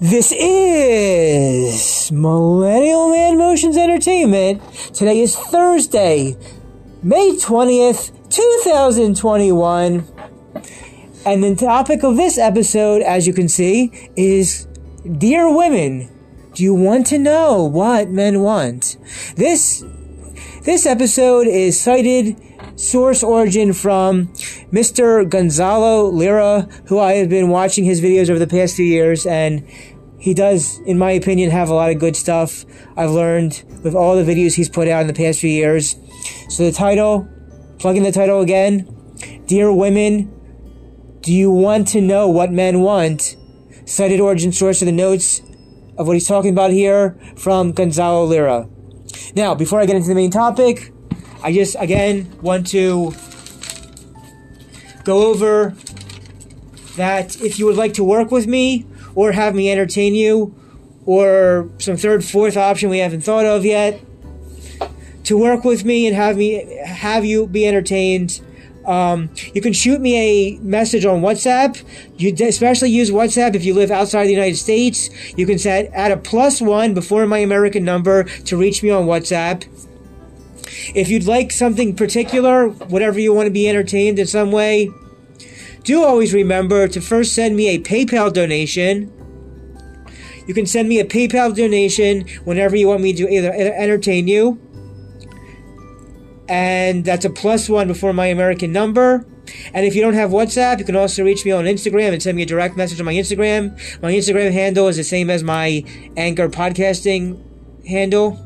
This is Millennial Man Motions Entertainment. Today is Thursday, May 20th, 2021. And the topic of this episode, as you can see, is Dear Women, do you want to know what men want? This this episode is cited source origin from Mr. Gonzalo Lira, who I have been watching his videos over the past few years, and he does, in my opinion, have a lot of good stuff I've learned with all the videos he's put out in the past few years. So the title, plug in the title again Dear Women, do you want to know what men want? Cited origin source of the notes of what he's talking about here from Gonzalo Lira. Now, before I get into the main topic, I just again want to go over that if you would like to work with me or have me entertain you or some third fourth option we haven't thought of yet to work with me and have me have you be entertained um, you can shoot me a message on WhatsApp. You especially use WhatsApp if you live outside the United States. You can set add a plus one before my American number to reach me on WhatsApp. If you'd like something particular, whatever you want to be entertained in some way, do always remember to first send me a PayPal donation. You can send me a PayPal donation whenever you want me to either entertain you. And that's a plus one before my American number. And if you don't have WhatsApp, you can also reach me on Instagram and send me a direct message on my Instagram. My Instagram handle is the same as my Anchor podcasting handle.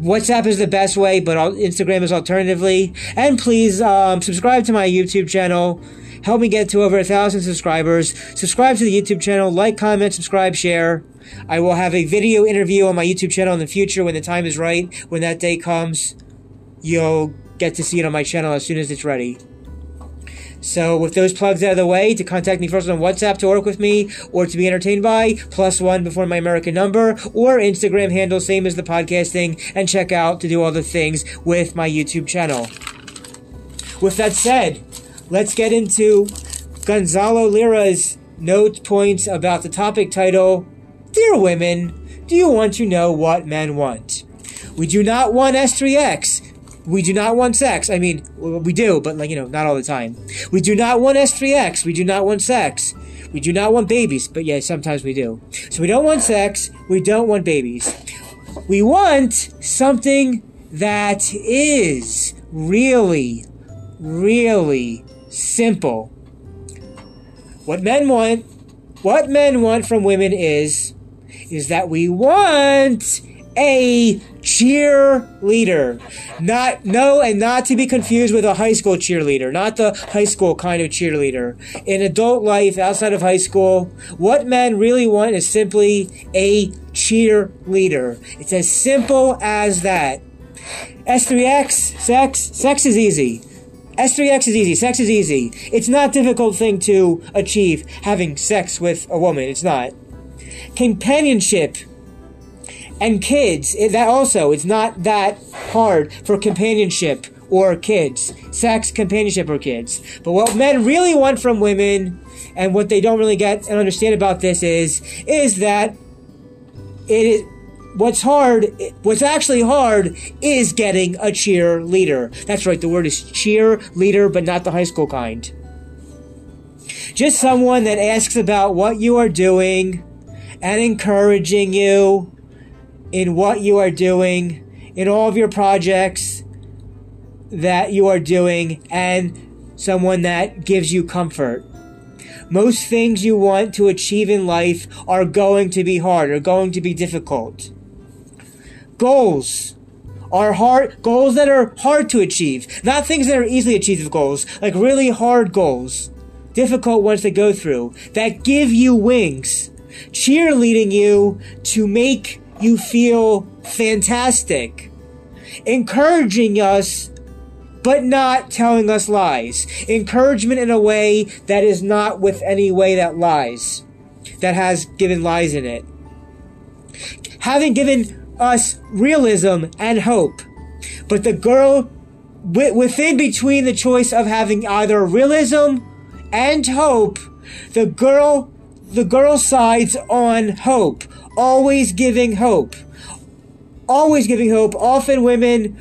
WhatsApp is the best way, but Instagram is alternatively. And please um, subscribe to my YouTube channel. Help me get to over a thousand subscribers. Subscribe to the YouTube channel. Like, comment, subscribe, share. I will have a video interview on my YouTube channel in the future when the time is right. When that day comes, you'll get to see it on my channel as soon as it's ready. So with those plugs out of the way, to contact me first on WhatsApp to work with me or to be entertained by, plus one before my American number, or Instagram handle, same as the podcasting, and check out to do all the things with my YouTube channel. With that said, let's get into Gonzalo Lira's note points about the topic title, Dear Women, do you want to know what men want? We do not want S3X we do not want sex. I mean, we do, but like, you know, not all the time. We do not want S3X. We do not want sex. We do not want babies, but yeah, sometimes we do. So we don't want sex. We don't want babies. We want something that is really, really simple. What men want, what men want from women is, is that we want a cheerleader. Not no and not to be confused with a high school cheerleader, not the high school kind of cheerleader. In adult life outside of high school, what men really want is simply a cheerleader. It's as simple as that. S3X, sex, sex is easy. S3X is easy. Sex is easy. It's not a difficult thing to achieve having sex with a woman. It's not. Companionship and kids. That also, it's not that hard for companionship or kids, sex, companionship, or kids. But what men really want from women, and what they don't really get and understand about this is, is that it is what's hard, what's actually hard is getting a cheerleader. That's right, the word is cheerleader, but not the high school kind. Just someone that asks about what you are doing and encouraging you in what you are doing, in all of your projects that you are doing, and someone that gives you comfort. Most things you want to achieve in life are going to be hard, are going to be difficult. Goals are hard, goals that are hard to achieve, not things that are easily achieved goals, like really hard goals, difficult ones to go through, that give you wings, cheerleading you to make you feel fantastic, encouraging us, but not telling us lies. Encouragement in a way that is not with any way that lies, that has given lies in it. Having given us realism and hope, but the girl within between the choice of having either realism and hope, the girl the girl sides on hope, always giving hope. Always giving hope. Often women,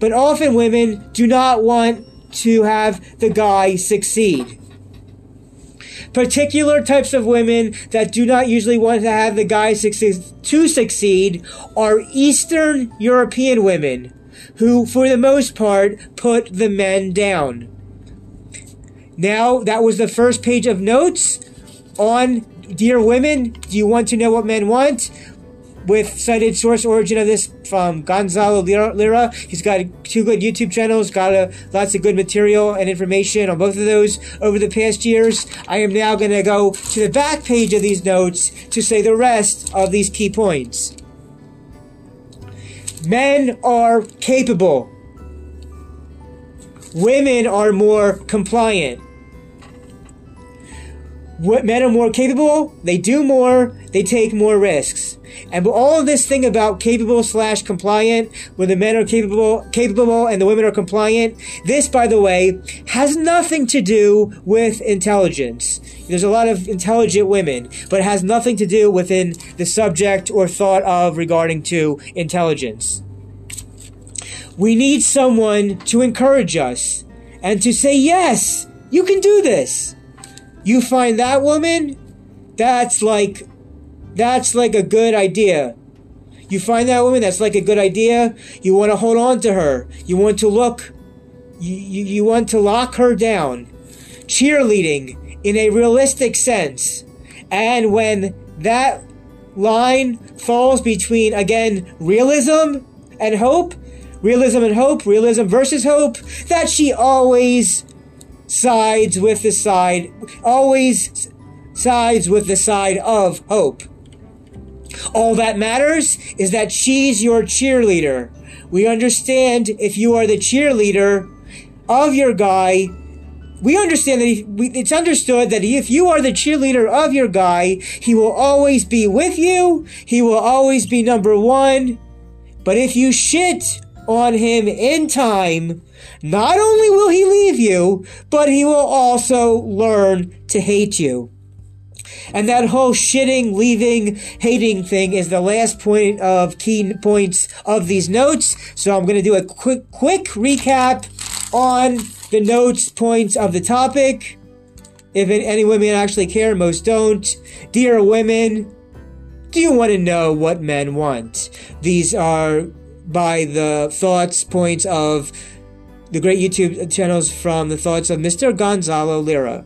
but often women do not want to have the guy succeed. Particular types of women that do not usually want to have the guy succeed, to succeed are Eastern European women who, for the most part, put the men down. Now, that was the first page of notes on Dear Women. Do you want to know what men want? With cited source origin of this from Gonzalo Lira. He's got two good YouTube channels, got lots of good material and information on both of those over the past years. I am now going to go to the back page of these notes to say the rest of these key points. Men are capable. Women are more compliant. Men are more capable, they do more, they take more risks. And all of this thing about capable slash compliant, where the men are capable, capable and the women are compliant, this, by the way, has nothing to do with intelligence. There's a lot of intelligent women, but it has nothing to do within the subject or thought of regarding to intelligence. We need someone to encourage us and to say, yes, you can do this. You find that woman, that's like that's like a good idea. You find that woman, that's like a good idea. You want to hold on to her. You want to look, you, you, you want to lock her down. Cheerleading in a realistic sense. And when that line falls between, again, realism and hope, realism and hope, realism versus hope, that she always sides with the side, always sides with the side of hope. All that matters is that she's your cheerleader. We understand if you are the cheerleader of your guy, we understand that he, we, it's understood that if you are the cheerleader of your guy, he will always be with you. He will always be number one. But if you shit on him in time, not only will he leave you, but he will also learn to hate you. And that whole shitting, leaving, hating thing is the last point of key points of these notes. So I'm going to do a quick, quick recap on the notes points of the topic. If any women actually care, most don't. Dear women, do you want to know what men want? These are by the thoughts points of the great YouTube channels from the thoughts of Mr. Gonzalo Lira.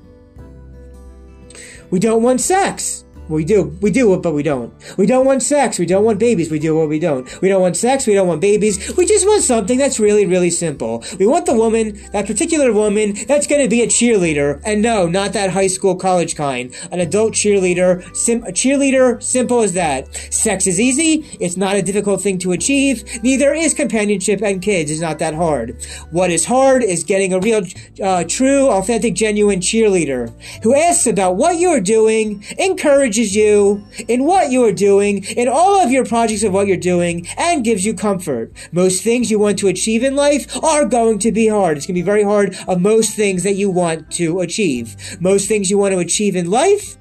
We don't want sex. We do. We do it, but we don't. We don't want sex. We don't want babies. We do what we don't. We don't want sex. We don't want babies. We just want something that's really, really simple. We want the woman, that particular woman, that's going to be a cheerleader. And no, not that high school, college kind. An adult cheerleader. Sim- a cheerleader, simple as that. Sex is easy. It's not a difficult thing to achieve. Neither is companionship and kids. It's not that hard. What is hard is getting a real, uh, true, authentic, genuine cheerleader who asks about what you're doing, encourages encourages you in what you are doing, in all of your projects of what you're doing, and gives you comfort. Most things you want to achieve in life are going to be hard. It's going to be very hard of most things that you want to achieve. Most things you want to achieve in life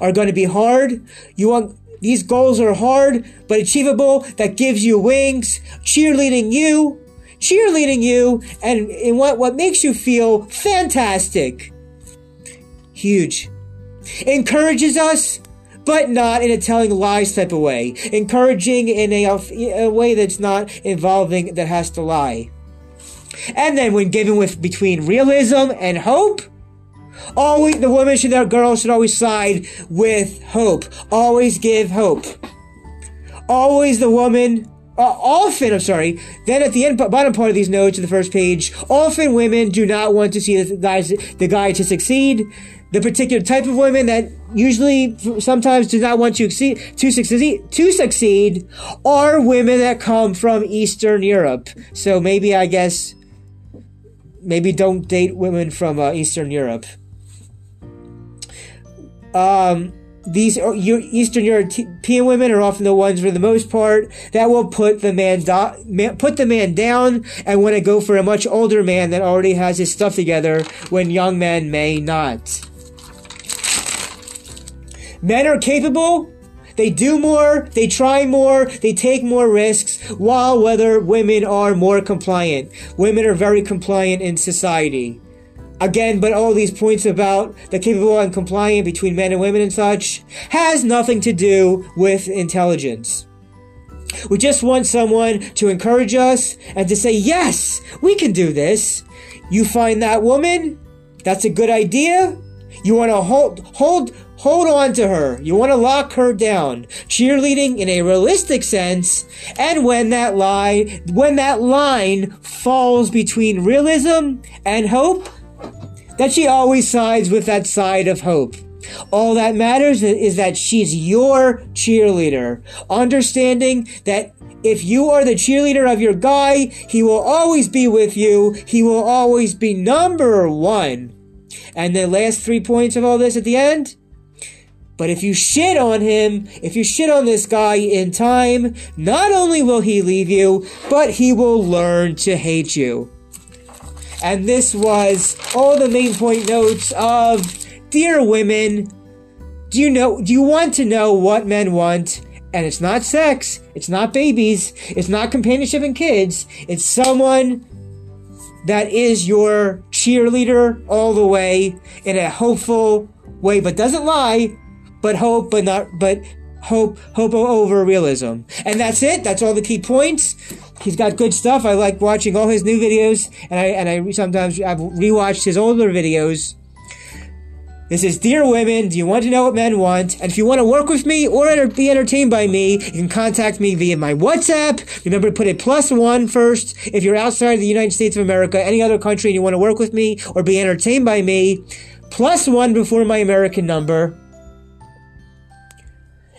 are going to be hard. You want these goals are hard but achievable that gives you wings, cheerleading you, cheerleading you, and in what, what makes you feel fantastic. Huge encourages us, but not in a telling lies type of way. Encouraging in a, a way that's not involving that has to lie. And then when given with between realism and hope, always the women should, their girls should always side with hope. Always give hope. Always the woman uh, often, I'm sorry. Then at the end, bottom part of these notes the first page, often women do not want to see the the guy to succeed the particular type of women that usually sometimes do not want to succeed to succeed to succeed are women that come from Eastern Europe. So maybe I guess maybe don't date women from uh, Eastern Europe. Um, these oh, Eastern European women are often the ones, for the most part, that will put the man, do- put the man down and want to go for a much older man that already has his stuff together when young men may not. Men are capable. They do more, they try more, they take more risks, while whether women are more compliant. Women are very compliant in society. Again, but all these points about the capable and compliant between men and women and such has nothing to do with intelligence. We just want someone to encourage us and to say, yes, we can do this. You find that woman, that's a good idea. You want to hold, hold, hold on to her. You want to lock her down. Cheerleading in a realistic sense. And when that line, when that line falls between realism and hope, that she always sides with that side of hope. All that matters is that she's your cheerleader. Understanding that if you are the cheerleader of your guy, he will always be with you. He will always be number one. And the last three points of all this at the end. But if you shit on him, if you shit on this guy in time, not only will he leave you, but he will learn to hate you. And this was all the main point notes of Dear women, do you know, do you want to know what men want? And it's not sex, it's not babies, it's not companionship and kids, it's someone that is your cheerleader all the way in a hopeful way, but doesn't lie, but hope, but not, but hope, hope over realism. And that's it. That's all the key points. He's got good stuff. I like watching all his new videos, and I and I sometimes I've rewatched his older videos this is Dear Women, do you want to know what men want? And if you want to work with me or enter- be entertained by me, you can contact me via my WhatsApp. Remember to put a plus one first if you're outside the United States of America, any other country, and you want to work with me or be entertained by me. Plus one before my American number.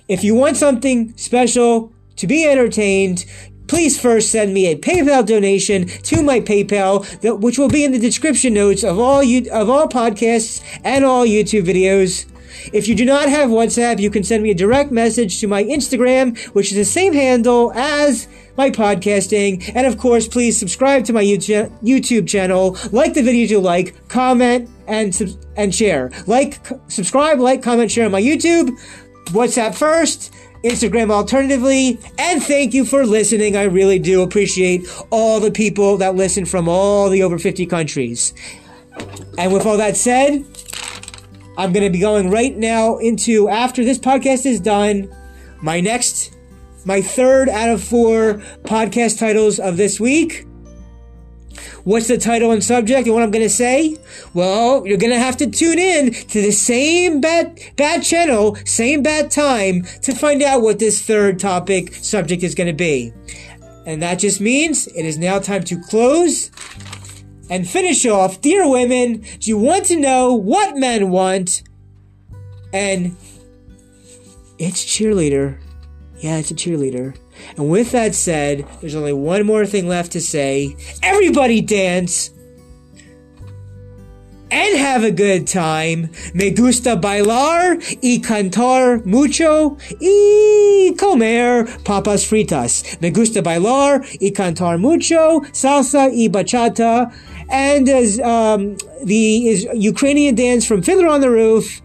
If you want something special to be entertained, please first send me a PayPal donation to my PayPal, that, which will be in the description notes of all you, of all podcasts and all YouTube videos. If you do not have WhatsApp, you can send me a direct message to my Instagram, which is the same handle as my podcasting. And of course, please subscribe to my YouTube channel, like the videos you like, comment, and, and share. Like, subscribe, like, comment, share on my YouTube. WhatsApp first. Instagram alternatively. And thank you for listening. I really do appreciate all the people that listen from all the over 50 countries. And with all that said, I'm going to be going right now into, after this podcast is done, my next, my third out of four podcast titles of this week. What's the title and subject and what I'm going to say? Well, you're going to have to tune in to the same bad, bad channel, same bad time to find out what this third topic subject is going to be. And that just means it is now time to close and finish off. Dear women, do you want to know what men want? And it's cheerleader. Yeah, it's a cheerleader. And with that said, there's only one more thing left to say. Everybody dance! and have a good time. Me gusta bailar y cantar mucho y comer papas fritas. Me gusta bailar y cantar mucho salsa y bachata. And as um, the Ukrainian dance from Fiddler on the Roof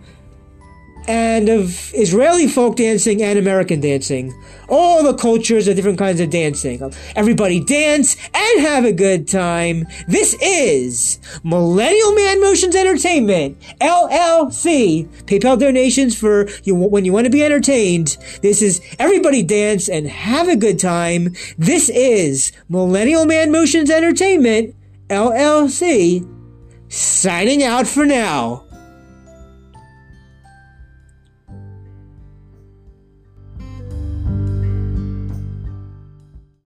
and of Israeli folk dancing and American dancing. All the cultures of different kinds of dancing. Everybody dance and have a good time. This is Millennial Man Motions Entertainment, LLC. PayPal donations for you when you want to be entertained. This is everybody dance and have a good time. This is Millennial Man Motions Entertainment, LLC. Signing out for now.